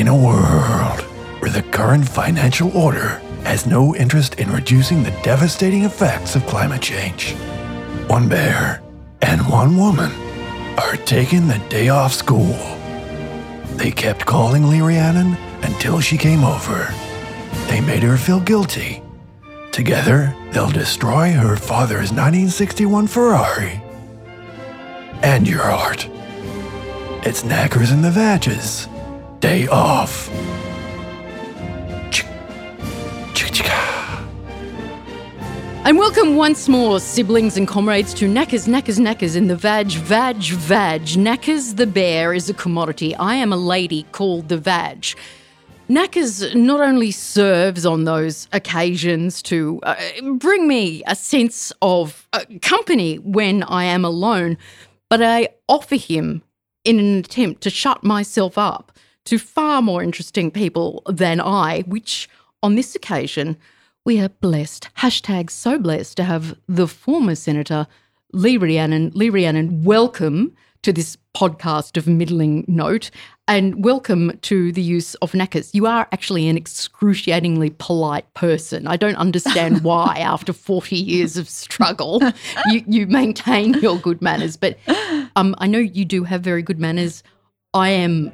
In a world where the current financial order has no interest in reducing the devastating effects of climate change, one bear and one woman are taking the day off school. They kept calling Lee Rhiannon until she came over. They made her feel guilty. Together, they'll destroy her father's 1961 Ferrari. And your heart. It's Knackers and the Vages. Day off. And welcome once more, siblings and comrades, to Knackers, Knackers, Knackers in the Vag, Vag, Vag. Knackers the bear is a commodity. I am a lady called the Vag. Knackers not only serves on those occasions to uh, bring me a sense of uh, company when I am alone, but I offer him in an attempt to shut myself up to far more interesting people than I, which on this occasion, we are blessed, hashtag so blessed to have the former Senator Lee Rhiannon. Lee Rhiannon, welcome to this podcast of middling note and welcome to the use of knackers. You are actually an excruciatingly polite person. I don't understand why, after 40 years of struggle, you, you maintain your good manners. But um, I know you do have very good manners. I am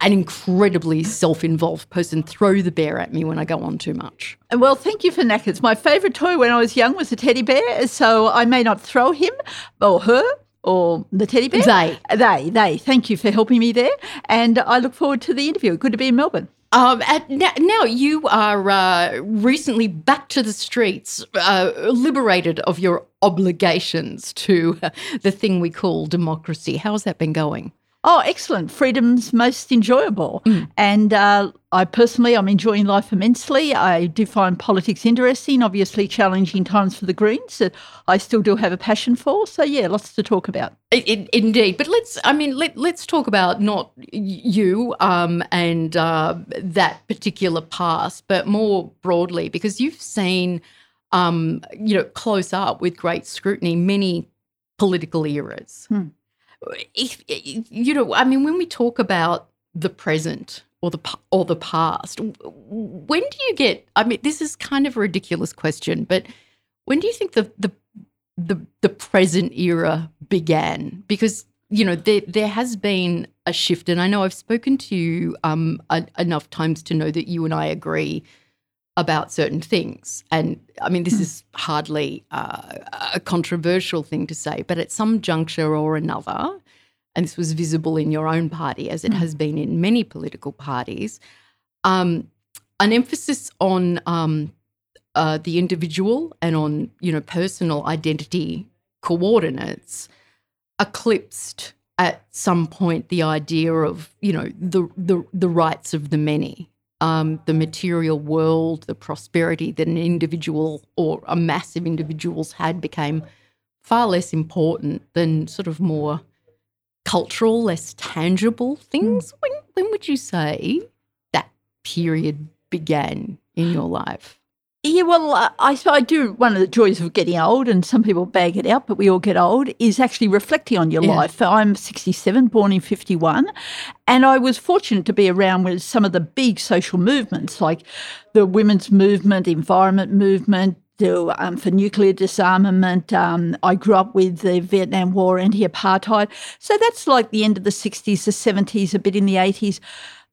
an incredibly self involved person. Throw the bear at me when I go on too much. Well, thank you for knackers. My favourite toy when I was young was a teddy bear, so I may not throw him or her or the teddy bear. They. They, they. Thank you for helping me there. And I look forward to the interview. Good to be in Melbourne. Um, at, now, now you are uh, recently back to the streets, uh, liberated of your obligations to uh, the thing we call democracy. How's that been going? Oh, excellent. Freedom's most enjoyable. And uh, I personally, I'm enjoying life immensely. I do find politics interesting, obviously challenging times for the Greens that I still do have a passion for. So, yeah, lots to talk about. I- I- indeed, but let's. I mean, let, let's talk about not you um, and uh, that particular past, but more broadly, because you've seen, um, you know, close up with great scrutiny many political eras. Hmm. If, you know, I mean, when we talk about the present or the or the past, when do you get? I mean, this is kind of a ridiculous question, but when do you think the the the the present era began because you know there there has been a shift and I know I've spoken to you um a, enough times to know that you and I agree about certain things. And I mean this is hardly uh, a controversial thing to say but at some juncture or another and this was visible in your own party as it has been in many political parties um an emphasis on um uh, the individual and on you know personal identity coordinates eclipsed at some point the idea of you know the the, the rights of the many um, the material world the prosperity that an individual or a mass of individuals had became far less important than sort of more cultural less tangible things. When when would you say that period began in your life Yeah, well, I, I do. One of the joys of getting old, and some people bag it out, but we all get old, is actually reflecting on your Yeah. life. I'm 67, born in 51, and I was fortunate to be around with some of the big social movements like the women's movement, environment movement, the, um, for nuclear disarmament. Um, I grew up with the Vietnam War, anti apartheid. So that's like the end of the 60s, the 70s, a bit in the 80s.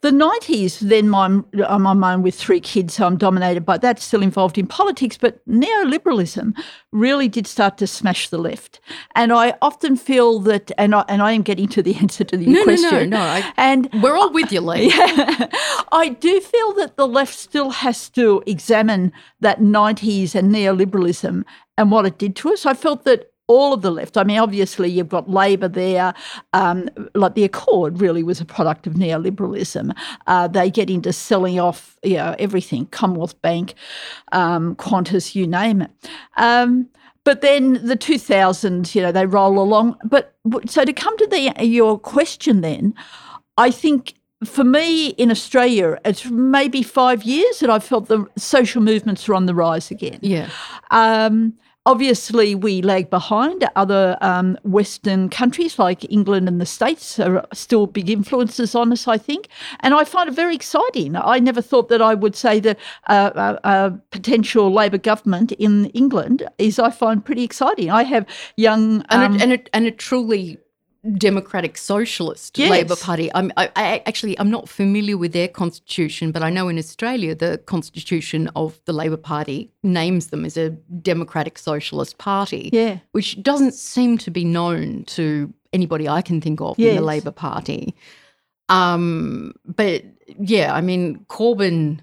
The 90s, then my, I'm on my own with three kids, so I'm dominated by that, still involved in politics. But neoliberalism really did start to smash the left. And I often feel that, and I, and I am getting to the answer to your No, no, no, question. no, I- and we're all with you lee I do feel that the left still has to examine that 90s and neoliberalism and what it did to us. I felt that all of the left, I mean, obviously you've got Labor there, um, like the Accord really was a product of neoliberalism. Uh, they get into selling off, you know, everything, Commonwealth Bank, um, Qantas, you name it. Um, but then the 2000s, you know, they roll along. But so to come to the your question then, I think for me in Australia, it's maybe five years that I've felt the social movements are on the rise again. yeah Um, Obviously, we lag behind. Other um, Western countries like England and the States are still big influences on us, I think. And I find it very exciting. I never thought that I would say that uh, a, a potential Labor government in England is, I find, pretty exciting. I have young. And, um, a, and, a, and a truly democratic socialist Yes. Labor Party. I'm, I, I actually I'm not familiar with their constitution, but I know in Australia the constitution of the Labor Party names them as a democratic socialist party. Yeah. which doesn't seem to be known to anybody I can think of in the Labor Party. Um, but yeah, I mean Corbyn.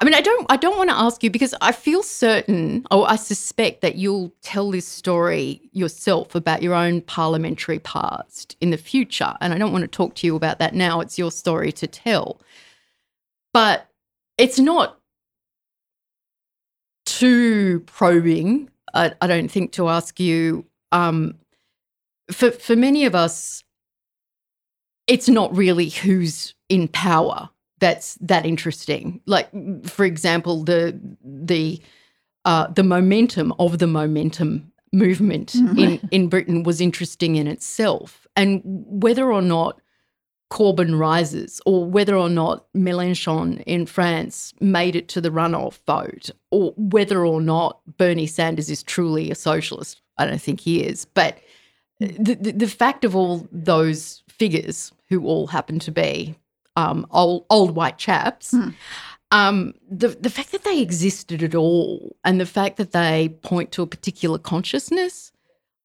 I mean, I don't. I don't want to ask you because I feel certain, or I suspect that you'll tell this story yourself about your own parliamentary past in the future, and I don't want to talk to you about that now. It's your story to tell, but it's not too probing. I, I don't think to ask you. Um, for for many of us, it's not really who's in power that's that interesting. Like for example, the the uh, the momentum of the momentum movement in in Britain was interesting in itself, and whether or not Corbyn rises, or whether or not Mélenchon in France made it to the runoff vote, or whether or not Bernie Sanders is truly a socialist. I don't think he is, but the, the, the fact of all those figures who all happen to be um, old old white chaps, um, the the fact that they existed at all, and the fact that they point to a particular consciousness,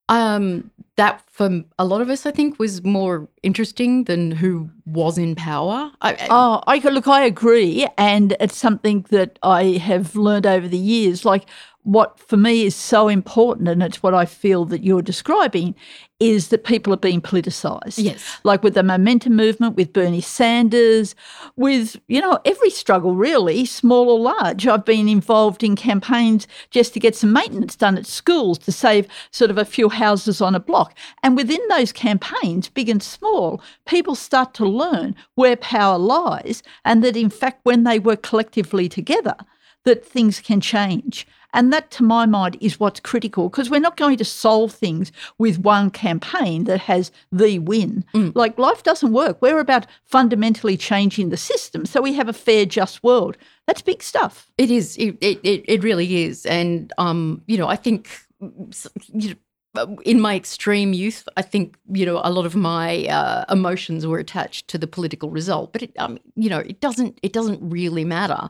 um, that for a lot of us, I think, was more interesting than who was in power. I, I- Oh, I look, I agree, and it's something that I have learned over the years. Like what for me is so important, and it's what I feel that you're describing, is that people are being politicised. Yes. like with the momentum movement, with Bernie Sanders, with you know every struggle really, small or large. I've been involved in campaigns just to get some maintenance done at schools to save sort of a few houses on a block, and within those campaigns, big and small, people start to learn where power lies, and that in fact, when they work collectively together, that things can change. And that, to my mind, is what's critical because we're not going to solve things with one campaign that has the win. Like life doesn't work. We're about fundamentally changing the system so we have a fair, just world. That's big stuff. It is. It, it, it it really is. And, um, you know, I think, you know, in my extreme youth, I think, you know, a lot of my uh, emotions were attached to the political result. But, it, um, you know, it doesn't, it doesn't really matter.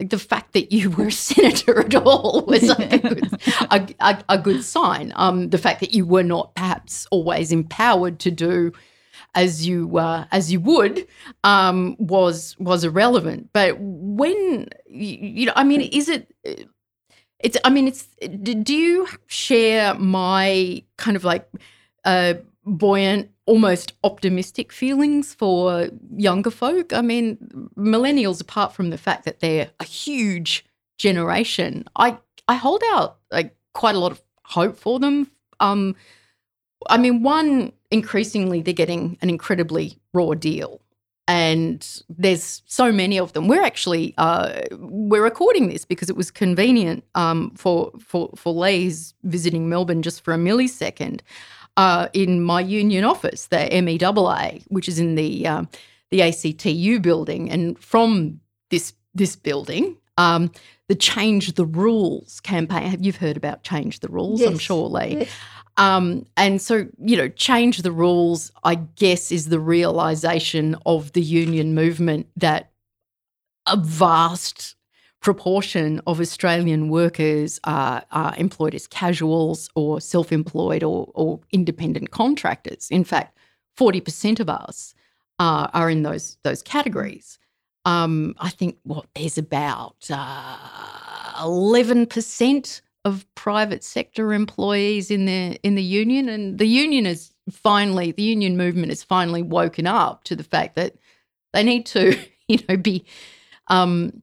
Like the fact that you were a senator at all was like a, good, a, a, a good sign. Um, the fact that you were not perhaps always empowered to do as you uh, as you would um, was was irrelevant. But when you, you know, I mean, is it? It's. I mean, it's. Do you share my kind of like uh, buoyant, almost optimistic feelings for younger folk? I mean, millennials, apart from the fact that they're a huge generation, I I hold out like quite a lot of hope for them. Um, I mean, one, increasingly they're getting an incredibly raw deal. And there's so many of them. We're actually uh, we're recording this because it was convenient um, for for for Lee's visiting Melbourne just for a millisecond uh, in my union office, the MEAA, which is in the um, the ACTU building, and from this this building, um, the Change the Rules campaign. Have you've heard about Change the Rules? I'm sure, Lee. Yes. Um, and so, you know, change the rules, I guess, is the realization of the union movement that a vast proportion of Australian workers are, are employed as casuals or self employed or, or independent contractors. In fact, 40% of us are in those, those categories. Um, I think what there's about uh, 11% of private sector employees in the in the union and the union is finally the union movement has finally woken up to the fact that they need to you know be um,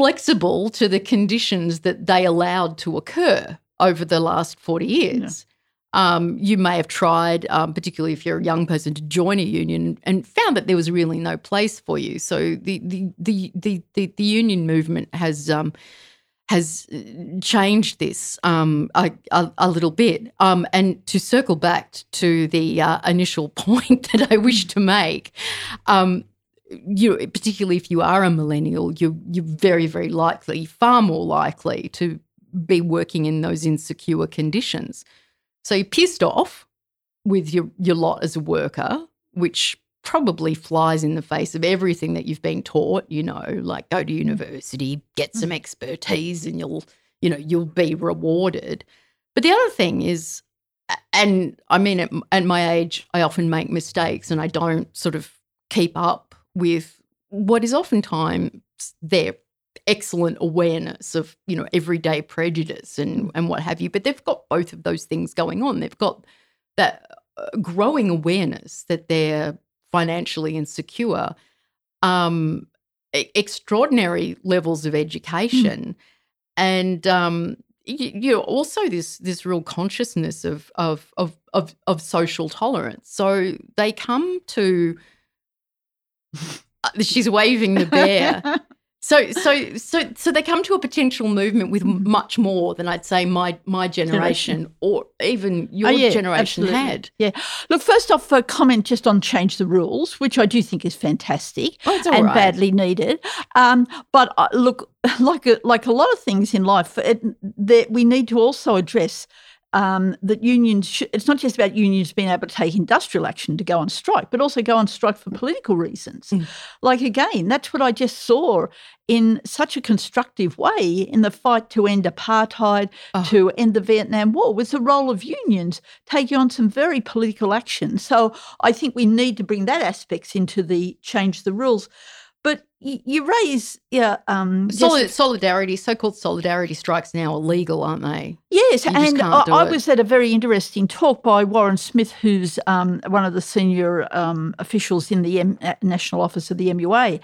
flexible to the conditions that they allowed to occur over the last 40 years. Um, you may have tried um, particularly if you're a young person to join a union and found that there was really no place for you. So the the the the, the, the union movement has um, has uh, changed this um, a, a, a, little bit. Um, and to circle back to the uh, initial point that I wish to make, um, you particularly if you are a millennial, you're you're very very likely, far more likely to be working in those insecure conditions. So you're pissed off with your your lot as a worker, which probably flies in the face of everything that you've been taught, you know, like go to university, get some mm. expertise and you'll, you know, you'll be rewarded. But the other thing is and I mean at, at my age I often make mistakes and I don't sort of keep up with what is oftentimes their excellent awareness of you know everyday prejudice and and what have you but they've got both of those things going on. They've got that uh, growing awareness that they're financially insecure um extraordinary levels of education mm. and um you, you know also this this real consciousness of, of of of of social tolerance. So they come to she's waving the bear. So, so, so, so they come to a potential movement with mm-hmm. much more than I'd say my my generation, generation. or even your oh, yeah, generation absolutely. had. Yeah. Look, first off, a comment just on change the rules, which I do think is fantastic oh, and right. badly needed. Um, but uh, look, like a, like a lot of things in life, it, that we need to also address um, that unions, sh- it's not just about unions being able to take industrial action to go on strike, but also go on strike for political reasons. Mm. Like, again, that's what I just saw in such a constructive way in the fight to end apartheid, oh. to end the Vietnam War, was the role of unions taking on some very political action. So I think we need to bring that aspects into the change the rules. But you raise yeah um, Solid, solidarity so-called solidarity strikes now are legal aren't they? Yes you and I, I was at a very interesting talk by warren smith who's um, one of the senior um, officials in the M- uh, national office of the mua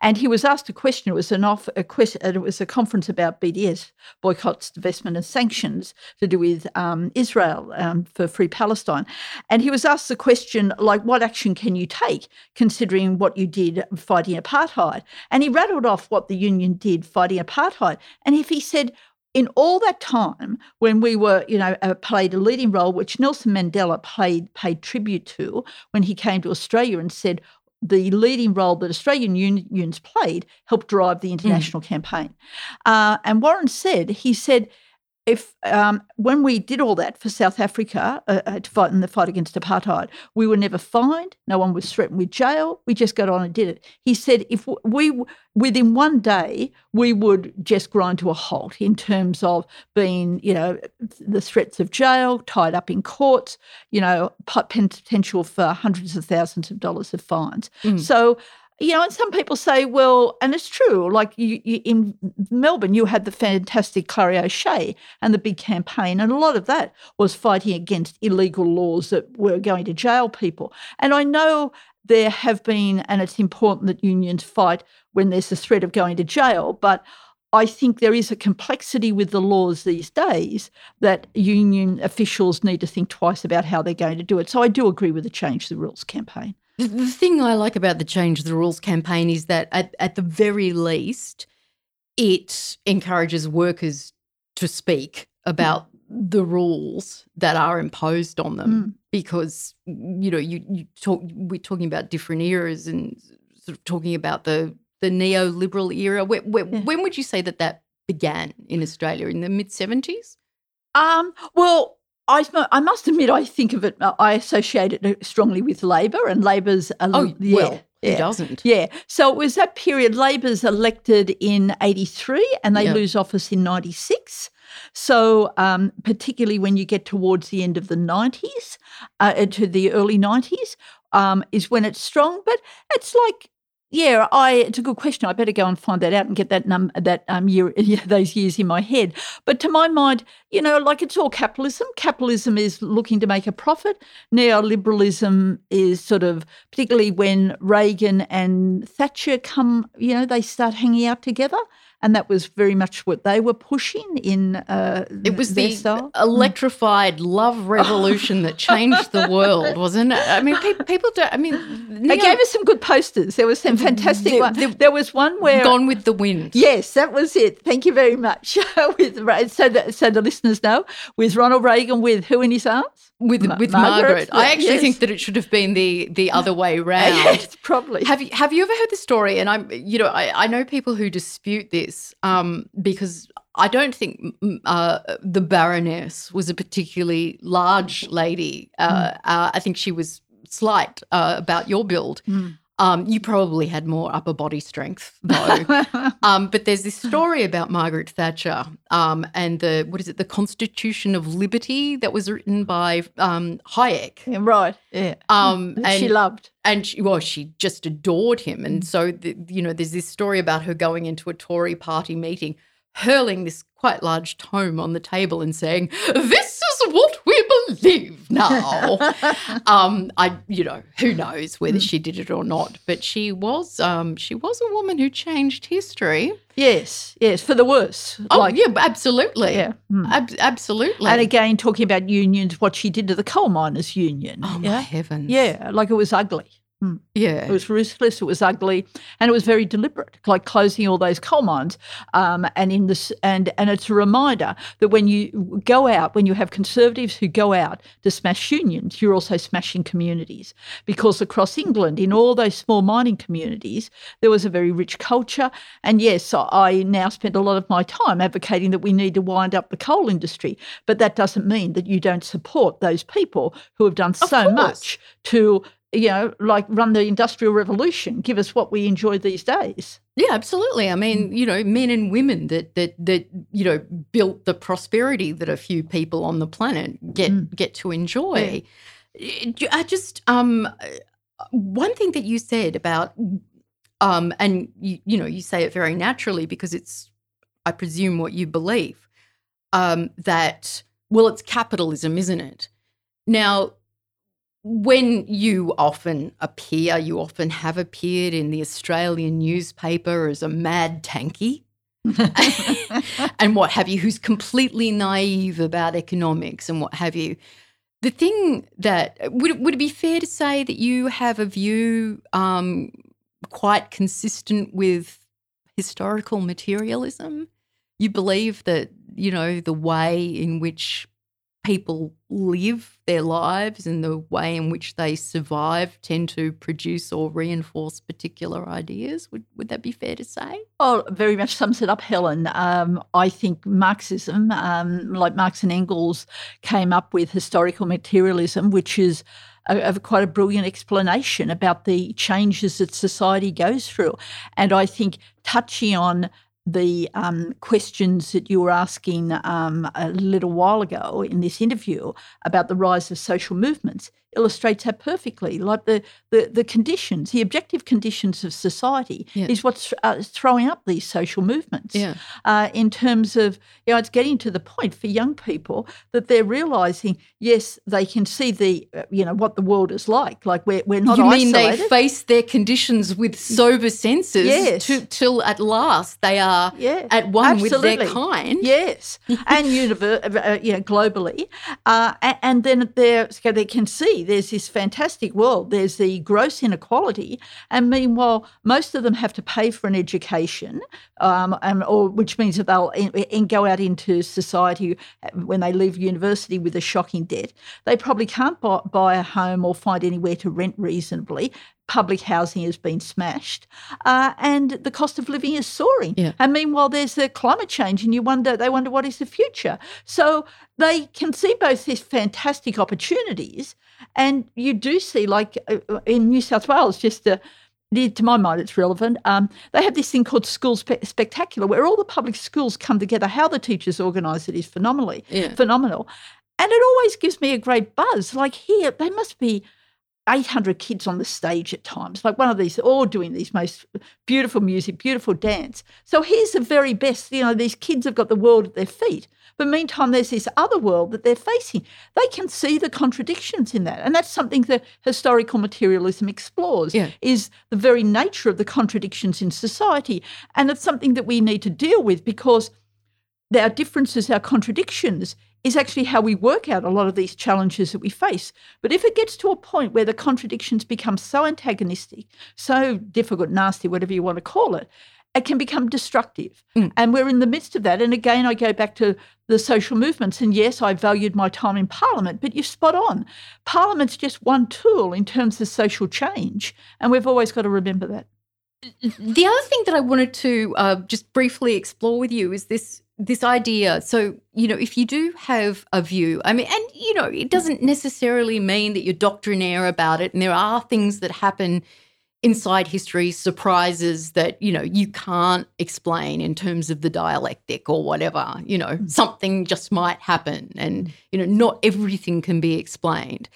and he was asked a question it was an off a question it was a conference about bds boycotts divestment and sanctions to do with um, israel um, for free palestine. And he was asked the question like what action can you take considering what you did fighting apartheid apartheid. And he rattled off what the union did fighting apartheid. And if he said, in all that time when we were, you know, uh, played a leading role, which Nelson Mandela played paid tribute to when he came to Australia and said the leading role that Australian unions played helped drive the mm. international mm. campaign. Uh, and Warren said, he said, if um, when we did all that for South Africa uh, uh, to fight in the fight against apartheid, we were never fined. No one was threatened with jail. We just got on and did it. He said if we within one day we would just grind to a halt in terms of being, you know, the threats of jail, tied up in courts, you know, potential for hundreds of thousands of dollars of fines. Mm. So you know, and some people say, well, and it's true. Like you, you, in Melbourne, you had the fantastic Clarrie O'Shea and the big campaign, and a lot of that was fighting against illegal laws that were going to jail people. And I know there have been, and it's important that unions fight when there's a threat of going to jail, but I think there is a complexity with the laws these days that union officials need to think twice about how they're going to do it. So I do agree with the Change the Rules campaign. The, thing I like about the Change the Rules campaign is that at, at the very least, it encourages workers to speak about mm. the rules that are imposed on them mm. because you know you, you talk we're talking about different eras and sort of talking about the the neoliberal era where, where, yeah. when would you say that that began in australia in the mid 70s um well I, I must admit, I think of it, uh, I associate it strongly with Labor and Labor's. A, oh, yeah, well, yeah. doesn't. Yeah. So it was that period. Labor's elected in 83 and they lose office in 96. So, um, particularly when you get towards the end of the 90s, uh, to the early 90s, um, is when it's strong. But it's like yeah, I. It's a good question. I better go and find that out and get that num that um year those years in my head. But to my mind, you know, like it's all capitalism. Capitalism is looking to make a profit. Neoliberalism is sort of particularly when Reagan and Thatcher come, you know, they start hanging out together and that was very much what they were pushing in. Uh, It was the style. electrified love revolution that changed the world, wasn't it? I mean, pe- people don't. I mean, They gave us some good posters. There was some fantastic The- one. the- there was one where Gone with the Wind. Yes, that was it. Thank you very much. with so that so the listeners know, with Ronald Reagan, with who in his arms? with Ma- with Margaret, Margaret. I actually yes. think that it should have been the the other way round. Yes, probably. Have you have you ever heard the story? And I'm you know I, I know people who dispute this um, because I don't think mm, uh, the Baroness was a particularly large lady. Uh, uh, I think she was slight uh, about your build. Mm. Um, you probably had more upper body strength though. um, but there's this story about Margaret Thatcher um, and the what is it the Constitution of Liberty that was written by um, Hayek. Yeah, right. Yeah. Um, and she loved. and she, well, she just adored him. And so, the, you know, there's this story about her going into a Tory party meeting, hurling this quite large tome on the table and saying, "This is what we believe now." um, I, you know, who knows whether she did it or not, but she was, um, she was a woman who changed history. Yes, yes, for the worse. Oh, like, yeah, absolutely, yeah. Mm. Ab- absolutely. And again, talking about unions, what she did to the coal miners' union. oh my yeah. heavens, Yeah, like it was ugly. Yeah. It was ruthless. It was ugly, and it was very deliberate, like closing all those coal mines. Um, and in this, and and it's a reminder that when you go out, when you have conservatives who go out to smash unions, you're also smashing communities. Because across England, in all those small mining communities, there was a very rich culture. And yes, I now spend a lot of my time advocating that we need to wind up the coal industry, but that doesn't mean that you don't support those people who have done so course. much to you know, like run the industrial revolution, give us what we enjoy these days. Yeah, absolutely. I mean, you know, men and women that that that you know built the prosperity that a few people on the planet get Mm. get to enjoy. I just um one thing that you said about um and you, you know you say it very naturally because it's I presume what you believe um that well it's capitalism, isn't it? Now when you often appear, you often have appeared in the Australian newspaper as a mad tanky and what have you, who's completely naive about economics and what have you. The thing that would it- would it be fair to say that you have a view um, quite consistent with historical materialism? You believe that you know the way in which people live their lives and the way in which they survive tend to produce or reinforce particular ideas. Would would that be fair to say? Oh, very much sums it up, Helen. Um, I think Marxism, um, like Marx and Engels, came up with historical materialism, which is quite a brilliant explanation about the changes that society goes through. And I think touching on the um, questions that you were asking um, a little while ago in this interview about the rise of social movements illustrates that perfectly. Like the the, the conditions, the objective conditions of society Yeah. is what's uh, throwing up these social movements. Yeah. Uh, in terms of, you know, it's getting to the point for young people that they're realizing, yes, they can see the, uh, you know, what the world is like. Like we're, we're not you mean they face their conditions with sober senses Yes. to, till at last they are Yeah, at one with their kind? Yes, and univer- uh, you know, globally, uh, and, and then there so they can see there's this fantastic world. There's the gross inequality, and meanwhile, most of them have to pay for an education, um, and, or which means that they'll in, in go out into society uh, when they leave university with a shocking debt. They probably can't buy, buy a home or find anywhere to rent reasonably. Public housing has been smashed, uh, and the cost of living is soaring. Yeah. And meanwhile, there's the climate change, and you wonder they wonder what is the future. So they can see both these fantastic opportunities, and you do see, like uh, in New South Wales, just a to my mind, it's relevant. Um, they have this thing called School Spe- Spectacular, where all the public schools come together. How the teachers organise it is phenomenally Yeah. phenomenal, and it always gives me a great buzz. Like here, they must be 800 kids on the stage at times, like one of these, all doing these most beautiful music, beautiful dance. So here's the very best. You know, these kids have got the world at their feet, But meantime, there's this other world that they're facing. They can see the contradictions in that. And that's something that historical materialism explores Yeah. is the very nature of the contradictions in society. And it's something that we need to deal with because our differences, our contradictions, is actually how we work out a lot of these challenges that we face. But if it gets to a point where the contradictions become so antagonistic, so difficult, nasty, whatever you want to call it, it can become destructive. Mm. And we're in the midst of that. And again, I go back to the social movements. And yes, I valued my time in Parliament, but you're spot on. Parliament's just one tool in terms of social change. And we've always got to remember that. The other thing that I wanted to uh, just briefly explore with you is this this idea. So you know, if you do have a view, I mean, and you know, it doesn't necessarily mean that you're doctrinaire about it, and there are things that happen inside history, surprises that you know you can't explain in terms of the dialectic or whatever. You know, something just might happen, and you know, not everything can be explained.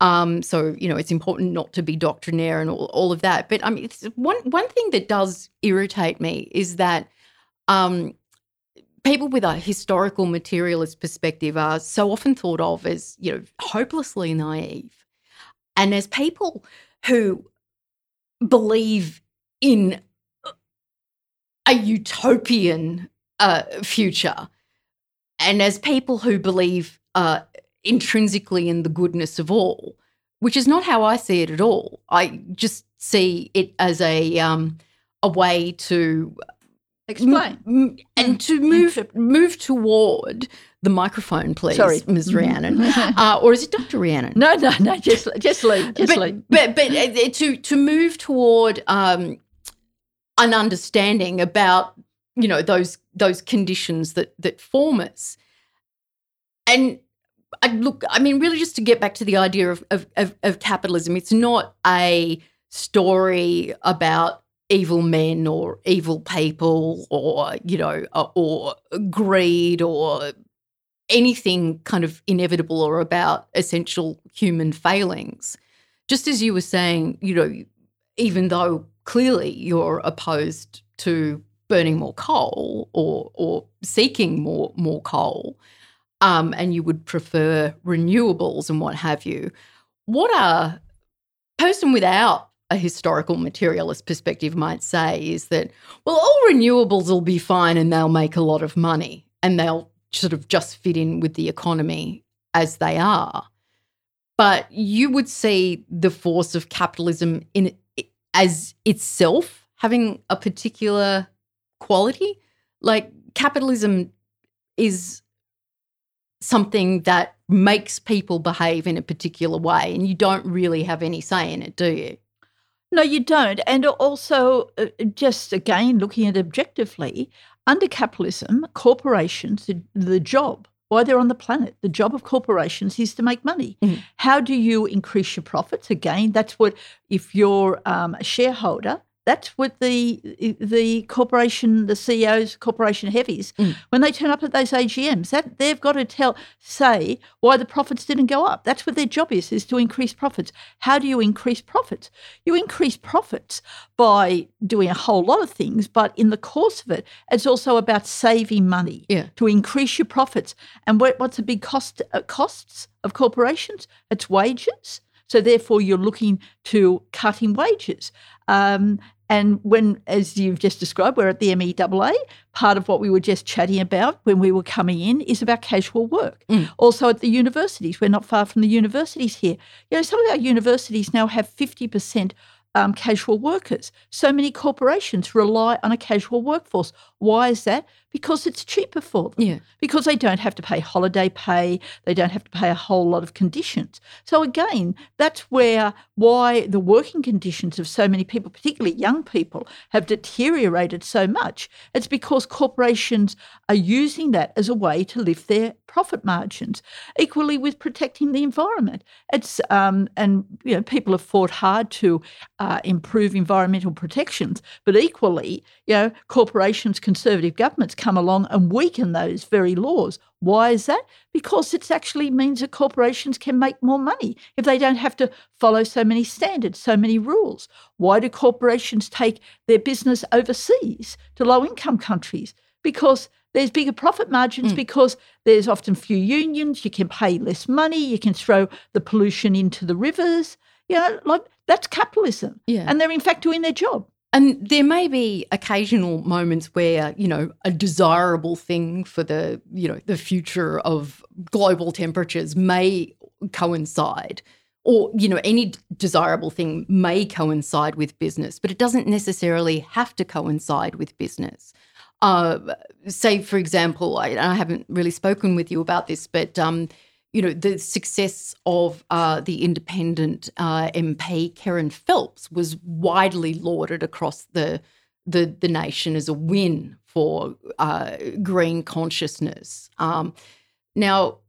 Um, so you know, it's important not to be doctrinaire and all, all of that. But I mean, it's one one thing that does irritate me is that um, people with a historical materialist perspective are so often thought of as you know hopelessly naive, and as people who believe in a utopian uh, future, and as people who believe uh, intrinsically in the goodness of all, which is not how I see it at all. I just see it as a um, a way to Explain. m- and to move move toward the microphone, please, Sorry. Ms. Rhiannon, uh, or is it Dr. Rhiannon? No, no, no. Just, just leave. Just but, leave. but but uh, to to move toward um, an understanding about you know those those conditions that that form us, and I look, I mean, really, just to get back to the idea of of, of, of capitalism, it's not a story about evil men or evil people or you know uh, or greed or anything kind of inevitable or about essential human failings. Just as you were saying you know even though clearly you're opposed to burning more coal or or seeking more more coal um, and you would prefer renewables and what have you what a person without a historical materialist perspective might say is that well all renewables will be fine and they'll make a lot of money and they'll sort of just fit in with the economy as they are. But you would see the force of capitalism in as itself having a particular quality. Like capitalism is something that makes people behave in a particular way and you don't really have any say in it do you No, you don't. And also, uh, just again, looking at objectively, under capitalism, corporations, the, the job, why they're on the planet, the job of corporations is to make money. Mhm. How do you increase your profits? Again, that's what, if you're um, a shareholder, that's what the the corporation, the CEOs, corporation heavies, Mm. when they turn up at those AGMs, that they've got to tell say why the profits didn't go up. That's what their job is, is to increase profits. How do you increase profits? You increase profits by doing a whole lot of things, but in the course of it, it's also about saving money Yeah. to increase your profits. And what, what's a big cost uh, costs of corporations? It's wages. So therefore, you're looking to cutting wages. Um, and when, as you've just described, we're at the MEAA, part of what we were just chatting about when we were coming in is about casual work. Mm. Also at the universities, we're not far from the universities here. You know, some of our universities now have 50% um, casual workers. So many corporations rely on a casual workforce. Why is that? Because it's cheaper for them. Yeah. Because they don't have to pay holiday pay, they don't have to pay a whole lot of conditions. So again, that's where why the working conditions of so many people, particularly young people, have deteriorated so much. It's because corporations are using that as a way to lift their profit margins. Equally with protecting the environment, it's um, and you know people have fought hard to uh, improve environmental protections, but equally, you know, corporations, conservative governments come along and weaken those very laws. Why is that? Because it actually means that corporations can make more money if they don't have to follow so many standards, so many rules. Why do corporations take their business overseas to low income countries? Because there's bigger profit margins Mm. because there's often few unions. You can pay less money. You can throw the pollution into the rivers. You know, like that's capitalism. Yeah. And they're in fact doing their job. And there may be occasional moments where, you know, a desirable thing for the, you know, the future of global temperatures may coincide or, you know, any desirable thing may coincide with business, but it doesn't necessarily have to coincide with business. Uh, say, for example, I, I haven't really spoken with you about this, but um, you know, the success of uh, the independent uh, MP Kerryn Phelps was widely lauded across the the, the nation as a win for uh, green consciousness. Um, now,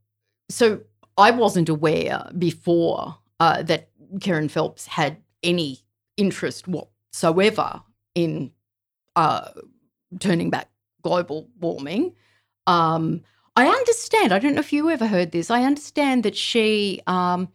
so I wasn't aware before uh, that Kerryn Phelps had any interest whatsoever in uh, turning back global warming. Um, I understand. I don't know if you ever heard this. I understand that she um,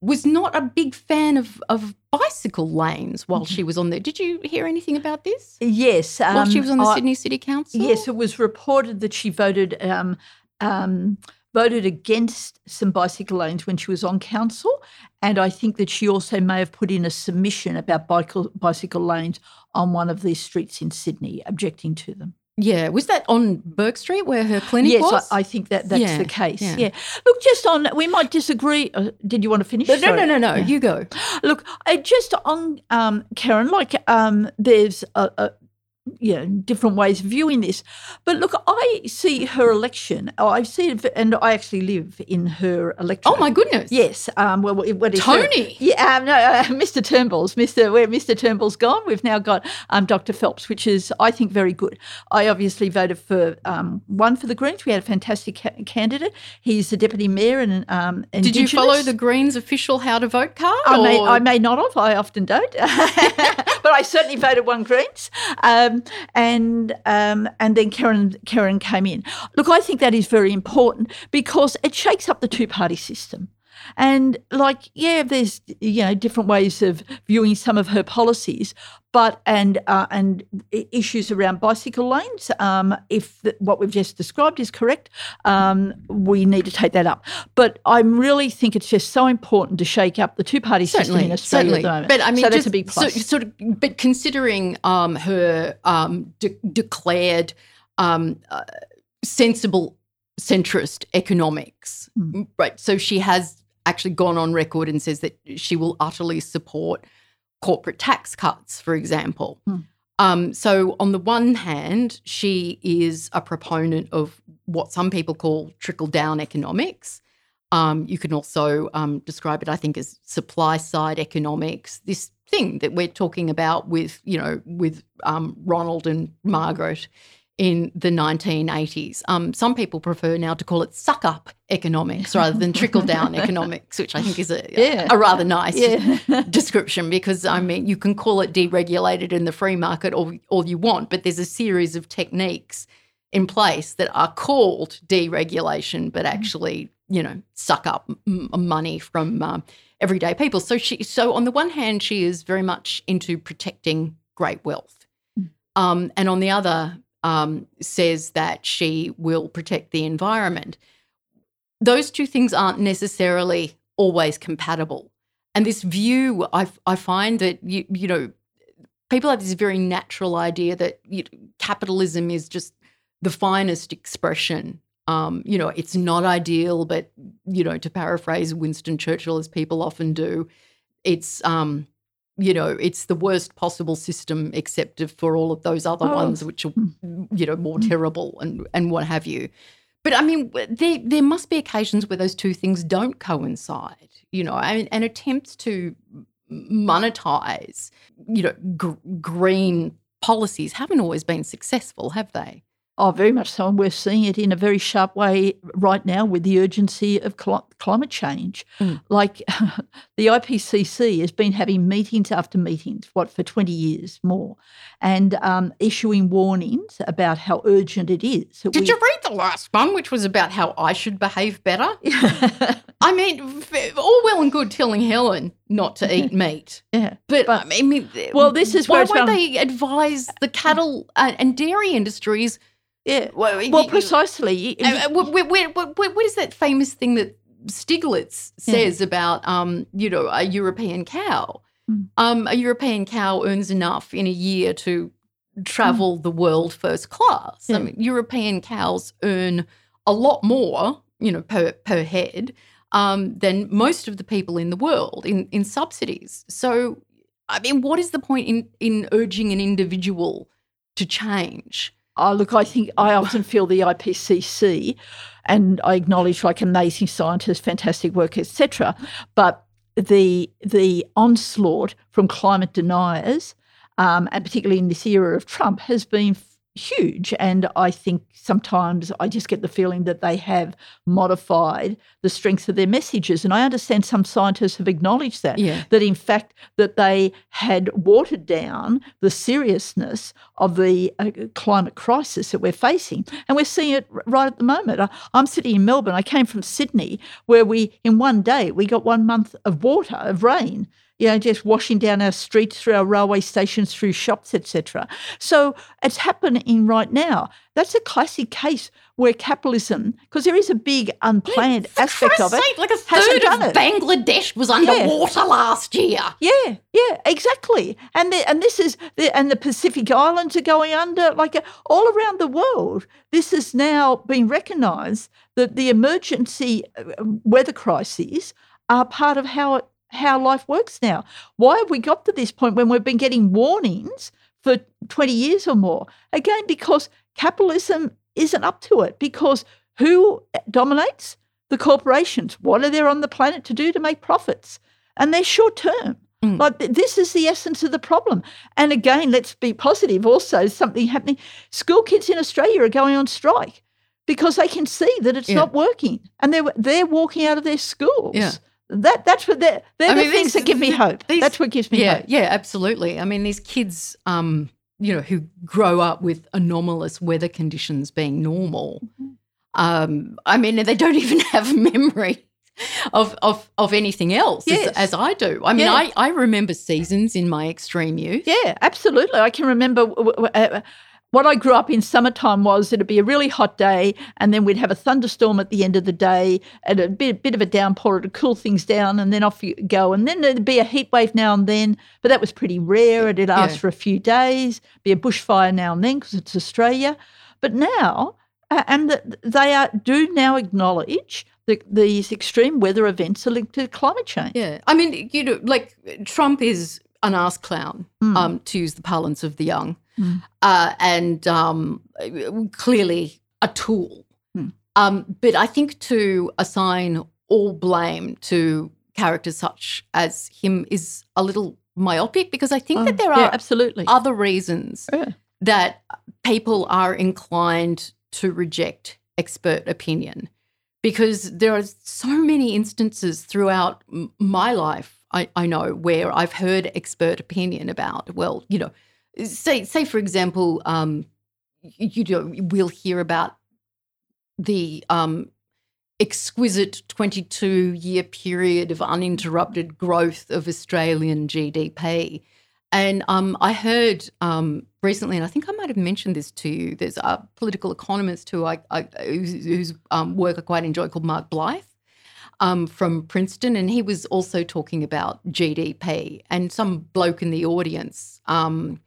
was not a big fan of, of bicycle lanes while she was on there. Did you hear anything about this? Yes. while she um, was on the I- Sydney City Council? Yes, it was reported that she voted um, um, voted against some bicycle lanes when she was on council, and I think that she also may have put in a submission about bicycle bicycle lanes on one of these streets in Sydney, objecting to them. Yeah. Was that on Bourke Street where her clinic yes, was? I, I think that that's Yeah, the case. yeah. Yeah. Look, just on we might disagree. Uh, did you want to finish? no, no, Sorry. no, no, no. Yeah. You go. Look, uh, just on um, Kerryn, like um, there's a, a you know different ways of viewing this, but look, I see her election. I see it, and I actually live in her election. Oh, my goodness. Yes. Um, well, what is her- Tony. yeah. Um, no, uh, Mr. Turnbull's. Mr. Where Mr. Turnbull's gone, we've now got um, Dr. Phelps, which is I think very good. I obviously voted for um, one for the Greens. We had a fantastic ca- candidate. He's the deputy mayor and um, Did you follow the Greens official how to vote card? I may, I may not have. I often don't, but I certainly voted one Greens, um, and um, and then Kerryn Kerryn came in. Look, I think that is very important because it shakes up the two party system. And like, yeah, there's you know different ways of viewing some of her policies, but and uh, and issues around bicycle lanes. Um, if th- what we've just described is correct, um, we need to take that up. But I really think it's just so important to shake up the two party system in Australia certainly. at the moment. But I mean, so that's just a big so- plus. sort of, but considering um, her um, de- declared um, uh, sensible centrist economics, Hmm. right? So she has actually gone on record and says that she will utterly support corporate tax cuts, for example. Hmm. Um, so, on the one hand, she is a proponent of what some people call trickle down economics. Um, you can also um, describe it, I think, as supply side economics. This thing that we're talking about with, you know, with um, Ronald and Margaret in the 1980s. Um, some people prefer now to call it suck up economics rather than trickle down economics, which I think is a, Yeah. a rather nice Yeah. description because I mean you can call it deregulated in the free market all, all you want, but there's a series of techniques in place that are called deregulation, but actually you know suck up m- money from um, everyday people. So she, so on the one hand, she is very much into protecting great wealth, um, and on the other, um, says that she will protect the environment. Those two things aren't necessarily always compatible. And this view, I, I find that you you know, people have this very natural idea that you capitalism is just the finest expression. Um, you know, it's not ideal, but you know, to paraphrase Winston Churchill, as people often do, it's um, you know, it's the worst possible system except for all of those other Oh. ones which are hmm. you know more hmm. terrible and and what have you. But I mean, there there must be occasions where those two things don't coincide. You know, and, and attempts to monetize, you know, gr- green policies haven't always been successful, have they? Oh, very much so. And we're seeing it in a very sharp way right now with the urgency of cli- climate change. Mm. Like the IPCC has been having meetings after meetings, what, for 20 years more, and um, issuing warnings about how urgent it is. Did we- you read the last one, which was about how I should behave better? I mean, all well and good telling Helen not to eat meat, yeah. but, But- I mean, well, this is why won't they advise the cattle uh, and dairy industries yeah. Well, Well, you- precisely. Uh, uh, wh- wh- wh- wh- what is that famous thing that Stiglitz says about, um, you know, a European cow? Mm. Um, a European cow earns enough in a year to travel the world first class. I mean, European cows earn a lot more, you know, per per head um, than most of the people in the world in in subsidies. So, I mean, what is the point in in urging an individual to change? Oh, look, I think I often feel the IPCC, and I acknowledge like amazing scientists, fantastic work, etc. But the the onslaught from climate deniers, um, and particularly in this era of Trump, has been huge. And I think sometimes I just get the feeling that they have modified the strength of their messages. And I understand some scientists have acknowledged that Yeah. that in fact that they had watered down the seriousness of the uh, climate crisis that we're facing and we're seeing it r- right at the moment I- i'm sitting in melbourne i came from sydney where we in one day we got one month of water of rain you know just washing down our streets through our railway stations through shops etc so it's happening right now that's a classic case where capitalism because there is a big unplanned aspect of it sake, like a third of it. Bangladesh was underwater last year. Yeah, yeah, exactly. And the, and this is the, and the Pacific Islands are going under. Like all around the world, this has now been recognised that the emergency uh, weather crises are part of how it, how life works now. Why have we got to this point when we've been getting warnings for twenty years or more? Again, because capitalism isn't up to it. Because who dominates? The corporations. What are they on the planet to do to make profits? And they're short term. Mm. Like this is the essence of the problem. And again, let's be positive. Also, something happening. School kids in Australia are going on strike because they can see that it's Yeah. not working, and they're they're walking out of their schools. Yeah. That that's what they're, they're I the mean, things these- that give me hope. these- that's what gives me Yeah, hope. yeah, absolutely. I mean, these kids, um, you know, who grow up with anomalous weather conditions being normal. Mm-hmm. Um, I mean, they don't even have memory of of of anything else as- Yes. as, I do. I mean, Yeah. I I remember seasons in my extreme youth. Yeah, absolutely. I can remember w- w- uh, what I grew up in summertime was it'd be a really hot day, and then we'd have a thunderstorm at the end of the day, and a bit, bit of a downpour to cool things down, and then off you go. And then there'd be a heat wave now and then, but that was pretty rare. It'd last Yeah. for a few days, be a bushfire now and then because it's Australia. But now, uh, and the, they are, do now acknowledge that these extreme weather events are linked to climate change. Yeah, I mean, you know, like Trump is an ass clown, Mm. um, to use the parlance of the young, Mm. uh, and um, clearly a tool. Mm. Um, but I think to assign all blame to characters such as him is a little myopic because I think Oh, that there yeah, are absolutely. other reasons Yeah. that people are inclined to reject expert opinion because there are so many instances throughout m- my life I, I know where I've heard expert opinion about well you know say say for example um you, you know we'll hear about the um exquisite 22 year period of uninterrupted growth of Australian GDP and um, I heard um, recently, and I think I might have mentioned this to you. There's a political economist who I, I whose, um, work I quite enjoy called Mark Blyth um, from Princeton, and he was also talking about GDP. And some bloke in the audience um,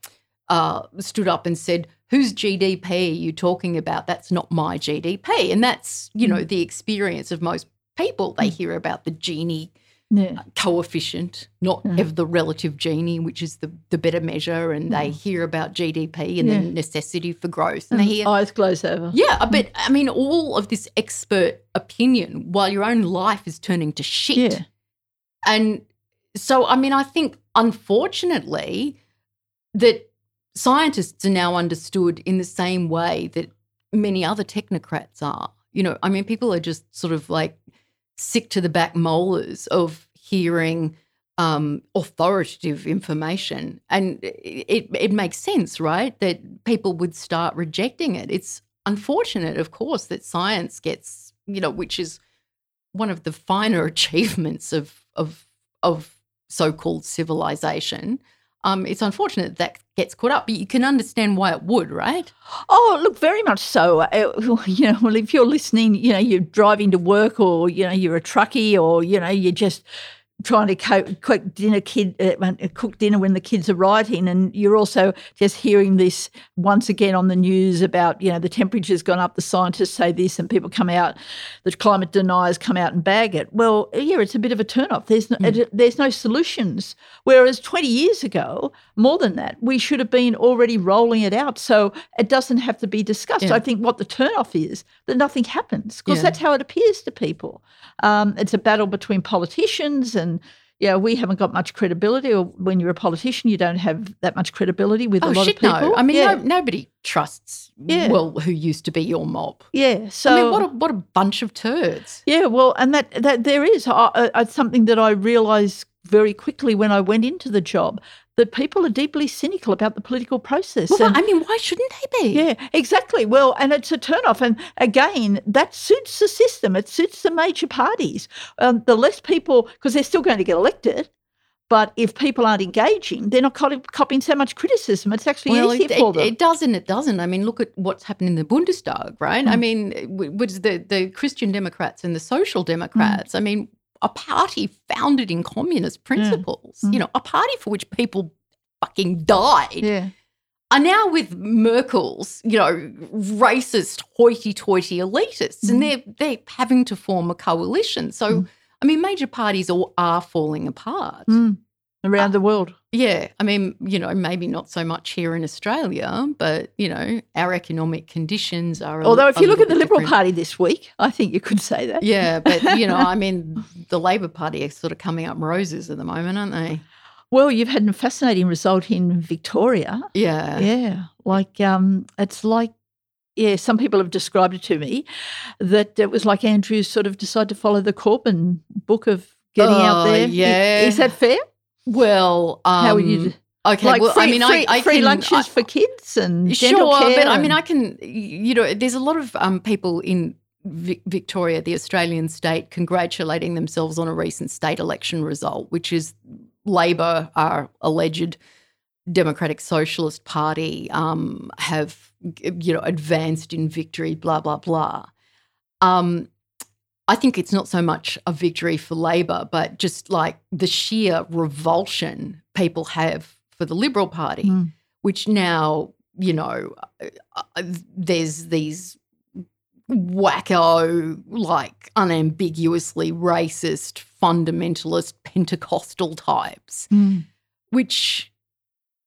uh, stood up and said, "Whose GDP are you talking about? That's not my GDP." And that's you know the experience of most people. They hear about the Gini yeah. coefficient, not Mm. ever the relative Gini, which is the, the better measure, and they hear about GDP and Yeah. the necessity for growth. And they hear, Eyes glaze over. yeah, but I mean, all of this expert opinion while your own life is turning to shit. Yeah. And so, I mean, I think unfortunately that scientists are now understood in the same way that many other technocrats are. You know, I mean, people are just sort of like sick to the back molars of hearing um, authoritative information, and it it makes sense, right? That people would start rejecting it. It's unfortunate, of course, that science gets you know, which is one of the finer achievements of of of so-called civilization. Um, it's unfortunate that gets caught up, but you can understand why it would, right? Oh, look, very much so. Uh, you know, well, if you're listening, you know, you're driving to work, or you know, you're a truckie, or you know, you're just trying to cook, cook dinner kid uh, cook dinner when the kids are writing and you're also just hearing this once again on the news about you know the temperature's gone up the scientists say this and people come out the climate deniers come out and bag it well yeah it's a bit of a turn off there's no, mm. there's no solutions whereas 20 years ago more than that we should have been already rolling it out so it doesn't have to be discussed yeah. i think what the turn off is that nothing happens because yeah. that's how it appears to people um, it's a battle between politicians and yeah, we haven't got much credibility. Or when you're a politician, you don't have that much credibility with oh, a lot shit, of people. No. I mean, yeah. no, nobody trusts. Yeah. well, who used to be your mob? Yeah. So I mean, what a what a bunch of turds. Yeah. Well, and that that there is uh, uh, something that I realised very quickly when I went into the job that people are deeply cynical about the political process. Well, and, I mean, why shouldn't they be? Yeah, exactly. Well, and it's a turnoff. And again, that suits the system. It suits the major parties. Um, the less people, because they're still going to get elected. But if people aren't engaging, they're not copying so much criticism. It's actually well, easier it, for them. It doesn't. it doesn't. I mean, look at what's happened in the Bundestag, right? Mm. I mean, was the, the Christian Democrats and the Social Democrats. Mm. I mean, a party founded in communist principles, mm. you know, a party for which people fucking died. Yeah. Are now with Merkel's, you know, racist, hoity-toity elitists, mm. and they're they're having to form a coalition. So, mm. I mean, major parties all are falling apart mm. around uh, the world. Yeah, I mean, you know, maybe not so much here in Australia, but you know, our economic conditions are. Although, if you look at the Liberal different. Party this week, I think you could say that. Yeah, but you know, I mean, the Labor Party are sort of coming up roses at the moment, aren't they? Well, you've had a fascinating result in Victoria. Yeah. Yeah. Like, um, it's like, yeah, some people have described it to me that it was like Andrews sort of decided to follow the Corbyn book of getting oh, out there. Yeah. Is that fair? Well, um, how would you? Okay, like well, free, I mean, free, I, I free can, lunches I, for kids and sure, but I mean, I can. You know, there's a lot of um, people in Victoria, the Australian state, congratulating themselves on a recent state election result, which is Labor, our alleged Democratic Socialist Party, um, have you know advanced in victory. Blah blah blah. Um, I think it's not so much a victory for Labor, but just like the sheer revulsion people have for the Liberal Party, mm. which now you know uh, uh, there's these wacko, like unambiguously racist, fundamentalist, Pentecostal types, mm. which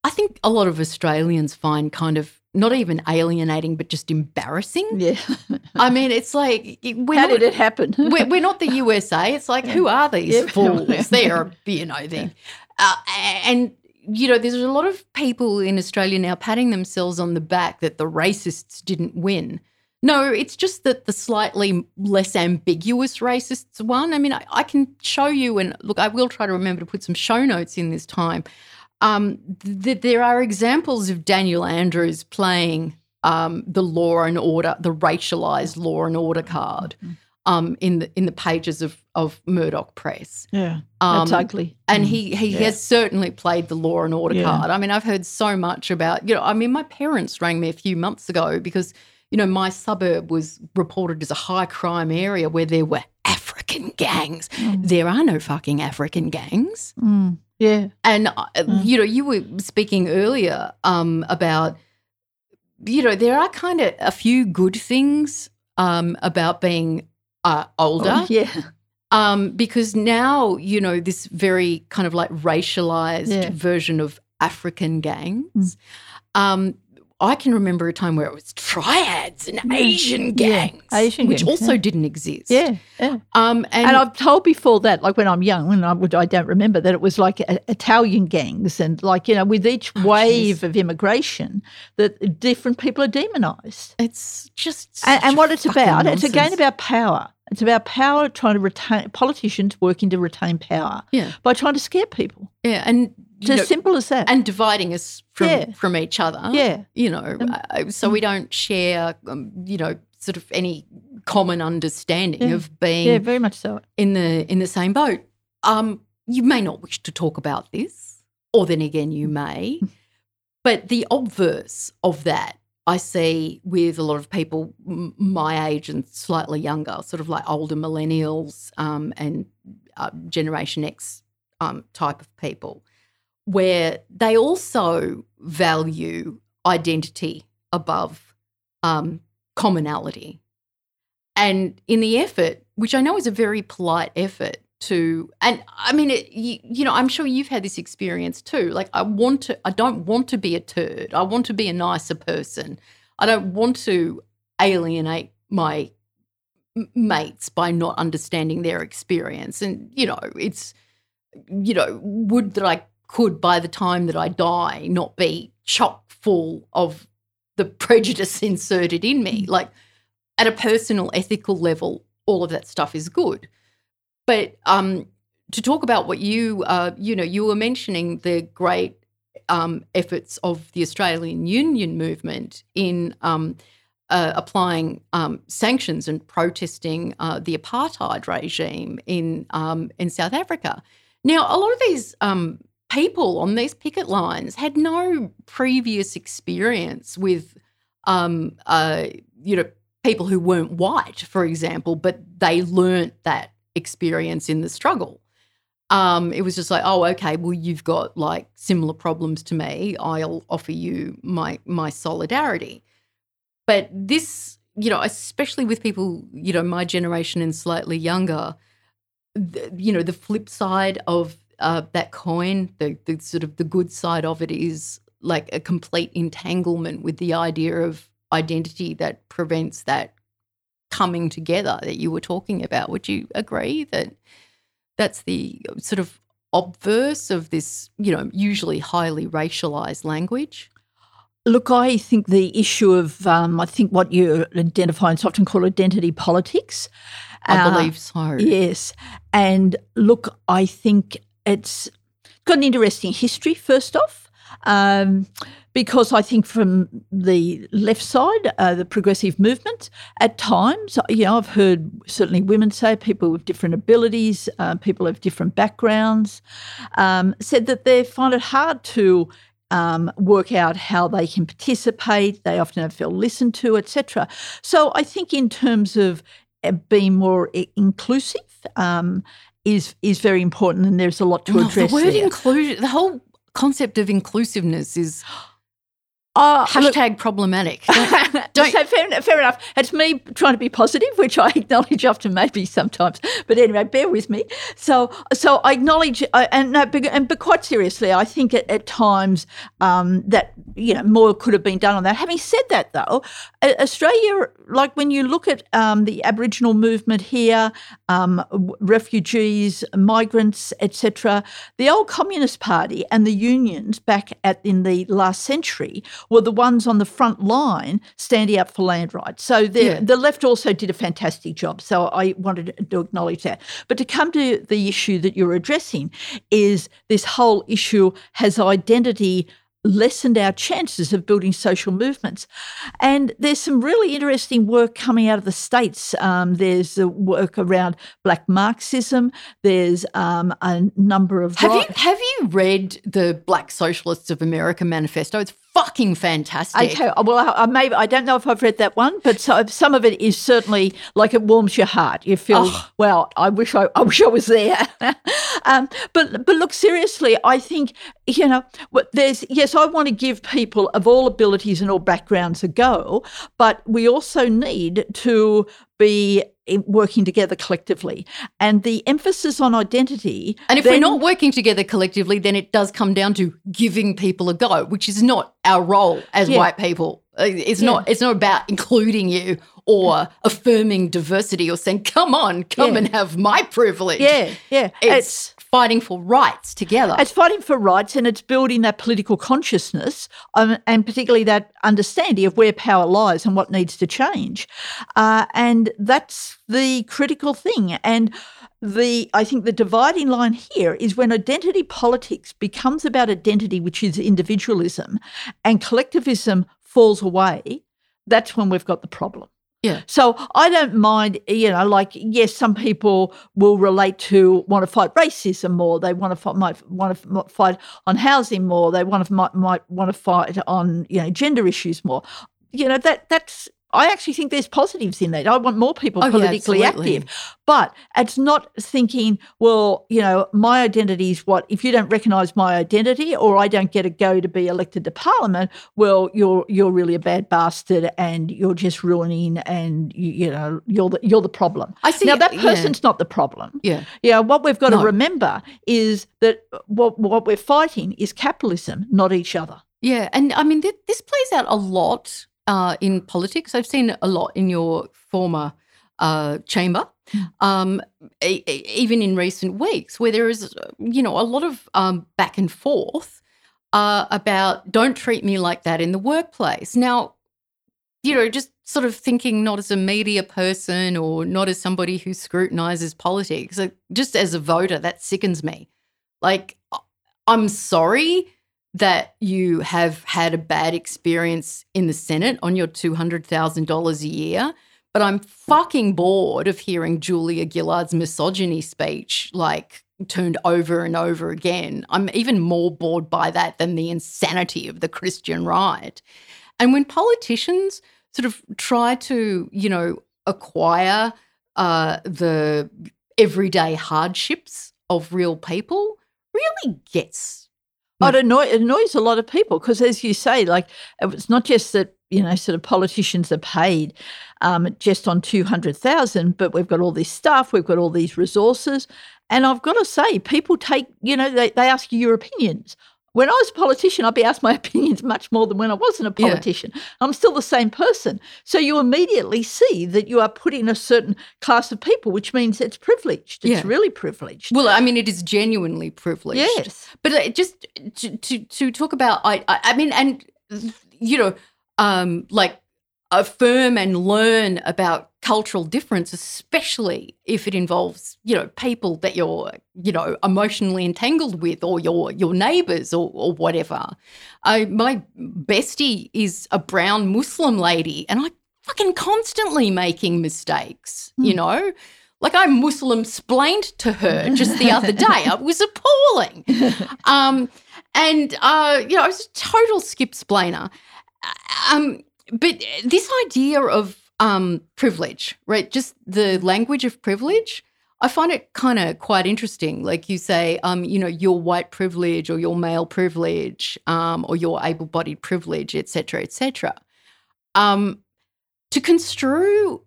I think a lot of Australians find kind of not even alienating, but just embarrassing. Yeah. I mean, it's like, how not, did it happen? we're, we're, not the USA. It's like, who are these yeah. fools? They're, you know, they, uh, and you know, there's a lot of people in Australia now patting themselves on the back that the racists didn't win. No, it's just that the slightly less ambiguous racists won. I mean, I, I, can show you, and look, I will try to remember to put some show notes in this time. Um, th- there are examples of Daniel Andrews playing um, the law and order, the racialized law and order card. Mm-hmm. Um, in the in the pages of of Murdoch Press. Yeah, that's um, ugly. And mm. he he yeah. has certainly played the law and order yeah. card. I mean, I've heard so much about you know. I mean, my parents rang me a few months ago because you know, my suburb was reported as a high crime area where there were African gangs. Mm. There are no fucking African gangs. Mm. Yeah. And, uh, mm. you know, you were speaking earlier um, about, you know, there are kind of a few good things um, about being uh, older. Oh, yeah. Um, because now, you know, this very kind of like racialized yeah. version of African gangs. Mm. Um, I can remember a time where it was triads and Asian gangs, yeah, Asian which gangs, also yeah. didn't exist. Yeah, yeah. Um, and, and, I've told before that, like when I'm young, and I, would, I don't remember that it was like Italian gangs, and like you know, with each oh, wave geez. of immigration, that different people are demonised. It's just and, and what it's about. Nonsense. It's again about power. It's about power trying to retain politicians working to retain power. Yeah. By trying to scare people. Yeah, and it's as know, simple as that. And dividing us from yeah. from each other. Yeah. You know, um, so we don't share, um, you know, sort of any common understanding yeah. of being yeah, very much so in the in the same boat. Um, you may not wish to talk about this or then again, you may. but the obverse of that, I see with a lot of people my age and slightly younger, sort of like older millennials um, and uh, Generation X um, type of people, where they also value identity above um, commonality. And in the effort, which I know is a very polite effort to, and I mean, it, you, you know, I'm sure you've had this experience too. Like, I want to, I don't want to be a turd. I want to be a nicer person. I don't want to alienate my mates by not understanding their experience. And, you know, it's, you know, would that I could by the time that I die not be chock full of the prejudice inserted in me. Like at a personal, ethical level, all of that stuff is good. But um, to talk about what you, uh, you know, you were mentioning the great um, efforts of the Australian Union movement in um, uh, applying um, sanctions and protesting uh, the apartheid regime in um, in South Africa. Now, a lot of these um, people on these picket lines had no previous experience with, um, uh, you know, people who weren't white, for example, but they learnt that experience in the struggle. Um, it was just like, oh, okay, well, you've got like similar problems to me. I'll offer you my my solidarity. But this, you know, especially with people, you know, my generation and slightly younger, the, you know, the flip side of uh, that coin, the, the sort of the good side of it is like a complete entanglement with the idea of identity that prevents that coming together that you were talking about. Would you agree that that's the sort of obverse of this, you know, usually highly racialized language? Look, I think the issue of, um, I think what you identify is often called identity politics. I uh, believe so. Yes. And look, I think it's got an interesting history, first off, um, because I think from the left side, uh, the progressive movement, at times, you know, I've heard certainly women say, people with different abilities, uh, people of different backgrounds, um, said that they find it hard to um, work out how they can participate. They often don't feel listened to, etc. So I think in terms of uh, being more inclusive um, is is very important, and there's a lot to address. the word there. inclusion, the whole concept of inclusiveness is uh, Hashtag look, problematic. Don't, don't. So fair, fair, enough. It's me trying to be positive, which I acknowledge often maybe sometimes. But anyway, bear with me. So, so I acknowledge, uh, and no, but, and but quite seriously, I think at, at times um, that you know more could have been done on that. Having said that, though, Australia, like when you look at um, the Aboriginal movement here, um, refugees, migrants, etc., the old Communist Party and the unions back at in the last century were the ones on the front line standing up for land rights. So the, yeah. the left also did a fantastic job. So I wanted to acknowledge that. But to come to the issue that you're addressing is this whole issue has identity lessened our chances of building social movements. And there's some really interesting work coming out of the States. Um, there's the work around Black Marxism. There's um, a number of. Have, you, have you read the Black Socialists of America manifesto? It's fucking fantastic. Okay, well, I, I maybe I don't know if I've read that one, but so, some of it is certainly like it warms your heart. You feel, oh. well, I wish I, I wish I was there. um, but but look, seriously, I think you know, there's yes, I want to give people of all abilities and all backgrounds a go, but we also need to be working together collectively. And the emphasis on identity. And if then, we're not working together collectively, then it does come down to giving people a go, which is not our role as yeah. white people. Uh, it's yeah. not. It's not about including you or affirming diversity or saying, "Come on, come yeah. and have my privilege." Yeah, yeah. It's, it's, fighting for rights together. It's fighting for rights, and it's building that political consciousness, um, and particularly that understanding of where power lies and what needs to change. Uh, and that's the critical thing. And the I think the dividing line here is when identity politics becomes about identity, which is individualism, and collectivism falls away, that's when we've got the problem. Yeah. So I don't mind, you know, like yes, some people will relate to want to fight racism more. They want to fight, might want to fight on housing more. They want to might, might want to fight on you know gender issues more. You know that that's I actually think there's positives in that. I want more people Oh, politically absolutely. active. But it's not thinking, well, you know, my identity is what if you don't recognise my identity or I don't get a go to be elected to parliament, well, you're you're really a bad bastard and you're just ruining and you, you know, you're the you're the problem. I see. Now that yeah. person's not the problem. Yeah. Yeah, what we've got No. to remember is that what what we're fighting is capitalism, not each other. Yeah, and I mean th- this plays out a lot uh, in politics. I've seen a lot in your former uh, chamber, um, e- e- even in recent weeks, where there is, you know, a lot of um, back and forth uh, about don't treat me like that in the workplace. Now, you know, just sort of thinking not as a media person or not as somebody who scrutinizes politics, like, just as a voter, that sickens me. Like, I'm sorry that you have had a bad experience in the Senate on your $200,000 a year, but I'm fucking bored of hearing Julia Gillard's misogyny speech like turned over and over again. I'm even more bored by that than the insanity of the Christian right. And when politicians sort of try to, you know, acquire uh, the everyday hardships of real people, really gets Oh, it, annoy, it annoys a lot of people because, as you say, like it's not just that you know, sort of politicians are paid um, just on two hundred thousand, but we've got all this stuff, we've got all these resources, and I've got to say, people take you know they, they ask you your opinions. When I was a politician, I'd be asked my opinions much more than when I wasn't a Yeah. politician. I'm still the same person. So you immediately see that you are putting a certain class of people, which means it's privileged. It's Yeah. really privileged. Well, I mean, it is genuinely privileged. yes. But uh, just to, to to talk about, I I I mean, and you know, um, like affirm and learn about cultural difference, especially if it involves you know people that you're you know emotionally entangled with, or your your neighbours, or or whatever. I my bestie is a brown Muslim lady, and I fucking constantly making mistakes. You know. Like I Muslim splained to her just the other day. It was appalling. Um, and uh, you know, I was a total skip splainer. Um, but this idea of um, privilege, right? Just the language of privilege. I find it kind of quite interesting. Like you say, um, you know, your white privilege or your male privilege, um, or your able-bodied privilege, et cetera, et cetera. Um, to construe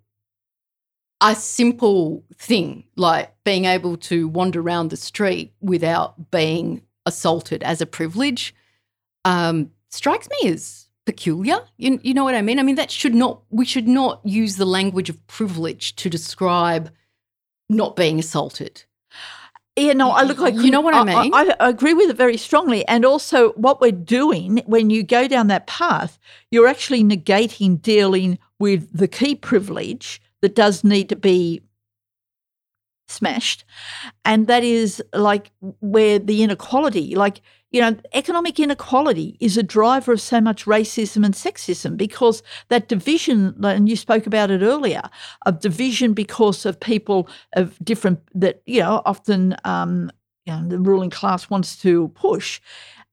a simple thing like being able to wander around the street without being assaulted as a privilege um, strikes me as peculiar. You, you know what I mean? I mean, that should not, we should not use the language of privilege to describe not being assaulted. Yeah, no, I look like You know what I mean? I, I agree with it very strongly. And also, what we're doing when you go down that path, you're actually negating dealing with the key privilege that does need to be smashed. And that is like where the inequality, like, you know, economic inequality is a driver of so much racism and sexism because that division, and you spoke about it earlier, of division because of people of different, that, you know, often um, you know, the ruling class wants to push.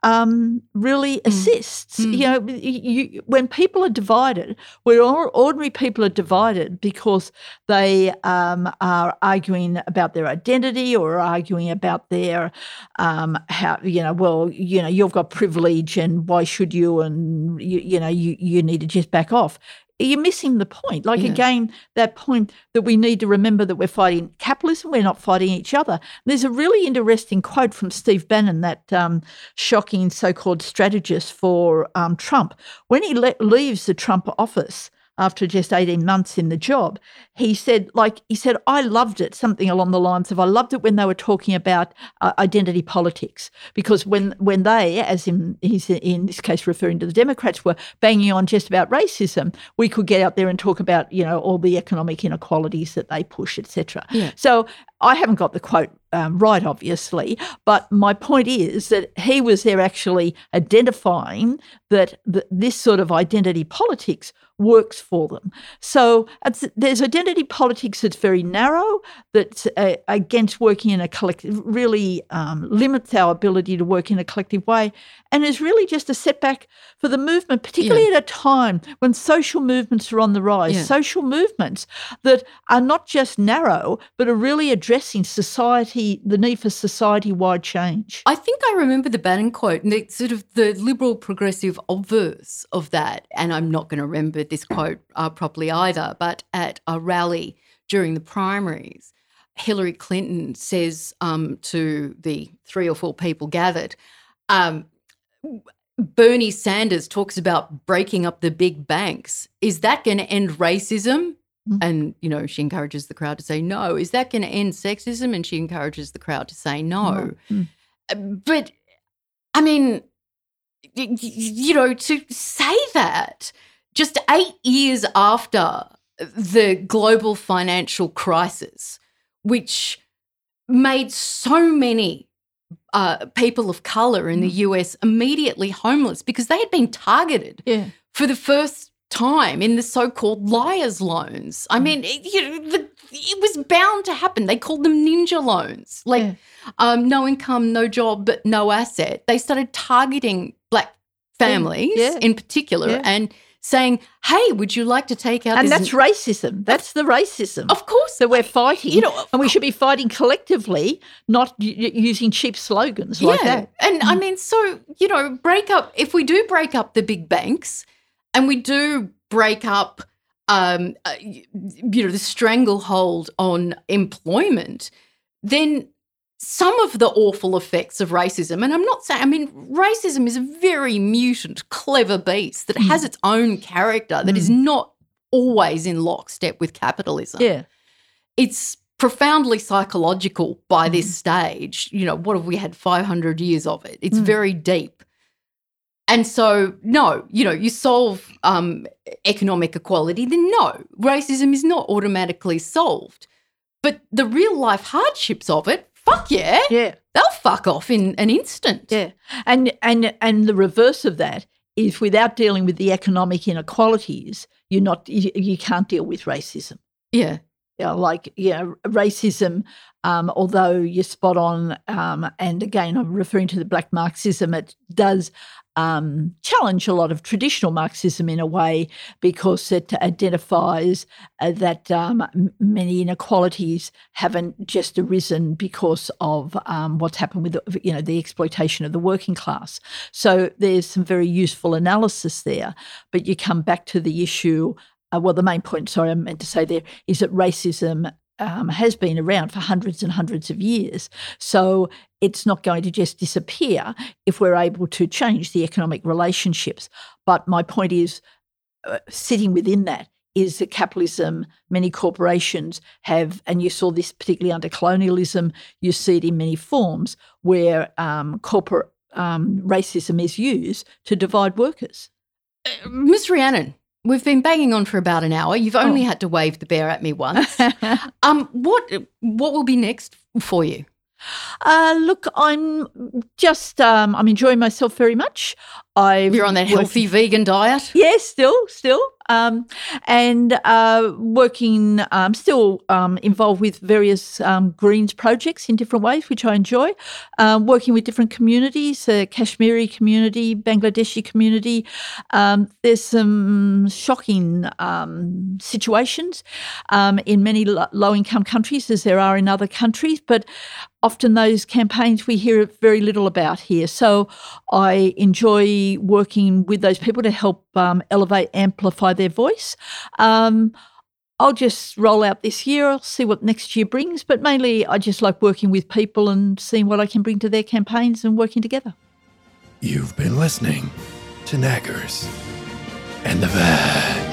Um, really assists. Mm. You know, you, you, when people are divided, where ordinary people are divided because they um, are arguing about their identity or arguing about their um, how you know well you know you've got privilege and why should you and you, you know you you need to just back off you're missing the point. Like Yeah. again that point that we need to remember that we're fighting capitalism we're not fighting each other. There's a really interesting quote from steve bannon that um, shocking so-called strategist for um, trump. When he le- leaves the trump office after just 18 months in the job, he said, like, he said, I loved it, something along the lines of, I loved it when they were talking about uh, identity politics. Because when, when they, as in, he's in this case referring to the Democrats, were banging on just about racism, we could get out there and talk about, you know, all the economic inequalities that they push, etc. Yeah. So I haven't got the quote um, right, obviously. But my point is that he was there actually identifying that th- this sort of identity politics works for them. So there's identity politics that's very narrow, that's uh, against working in a collective, really um, limits our ability to work in a collective way, and is really just a setback for the movement, particularly yeah. at a time when social movements are on the rise. Yeah. Social movements that are not just narrow, but are really addressing society, the need for society wide change. I think I remember the Bannon quote, and the sort of the liberal progressive obverse of that, and I'm not going to remember this quote uh, properly either, but at a rally during the primaries, Hillary Clinton says um, to the three or four people gathered, um, Bernie Sanders talks about breaking up the big banks. Is that going to end racism? Mm-hmm. And, you know, she encourages the crowd to say no. Is that going to end sexism? And she encourages the crowd to say no. Mm-hmm. But, I mean, you know, to say that just eight years after the global financial crisis, which made so many uh, people of color in the mm. US immediately homeless because they had been targeted yeah. for the first time in the so-called liars loans. I mm. mean, it, you know, the, it was bound to happen. They called them ninja loans, like yeah. um, no income, no job, but no asset. They started targeting black families yeah. in particular, and saying, "Hey, would you like to take out?" And that's n- racism. That's the racism, of course, that we're fighting. You know, and we should be fighting collectively, not y- using cheap slogans like yeah. that. And I mm. mean, so you know, break up. If we do break up the big banks, and we do break up, um, uh, you know, the stranglehold on employment, then some of the awful effects of racism, and I'm not saying, I mean, racism is a very mutant, clever beast that mm. has its own character that mm. is not always in lockstep with capitalism. Yeah. It's profoundly psychological by mm. this stage. You know, what have we had 500 years of it? It's mm. very deep. And so, no, you know, you solve um, economic equality, then no, racism is not automatically solved. But the real life hardships of it fuck yeah. Yeah. They'll fuck off in an instant. Yeah. And and and the reverse of that is without dealing with the economic inequalities, you're not you, you can't deal with racism. Yeah. Yeah, like yeah, racism. Um, although you're spot on, um, and again, I'm referring to the black Marxism. It does um, challenge a lot of traditional Marxism in a way because it identifies uh, that um, many inequalities haven't just arisen because of um, what's happened with you know the exploitation of the working class. So there's some very useful analysis there, but you come back to the issue. Uh, well, the main point, sorry, I meant to say there is that racism um, has been around for hundreds and hundreds of years. So it's not going to just disappear if we're able to change the economic relationships. But my point is, uh, sitting within that is that capitalism, many corporations have, and you saw this particularly under colonialism, you see it in many forms where um, corporate um, racism is used to divide workers. Uh, Ms. Rhiannon, We've been banging on for about an hour. You've only oh. had to wave the bear at me once. um, what what will be next for you? Uh, look, I'm just um, I'm enjoying myself very much. I you're on that healthy vegan diet. Yes, yeah, still, still, um, and uh, working um, still um, involved with various um, greens projects in different ways, which I enjoy. Um, working with different communities, the Kashmiri community, Bangladeshi community. Um, there's some shocking situations in many low income countries, as there are in other countries, but often those campaigns we hear very little about here. So I enjoy working with those people to help um, elevate, amplify their voice. Um, I'll just roll out this year. I'll see what next year brings. But mainly, I just like working with people and seeing what I can bring to their campaigns and working together. You've been listening to Naggers and the Vag.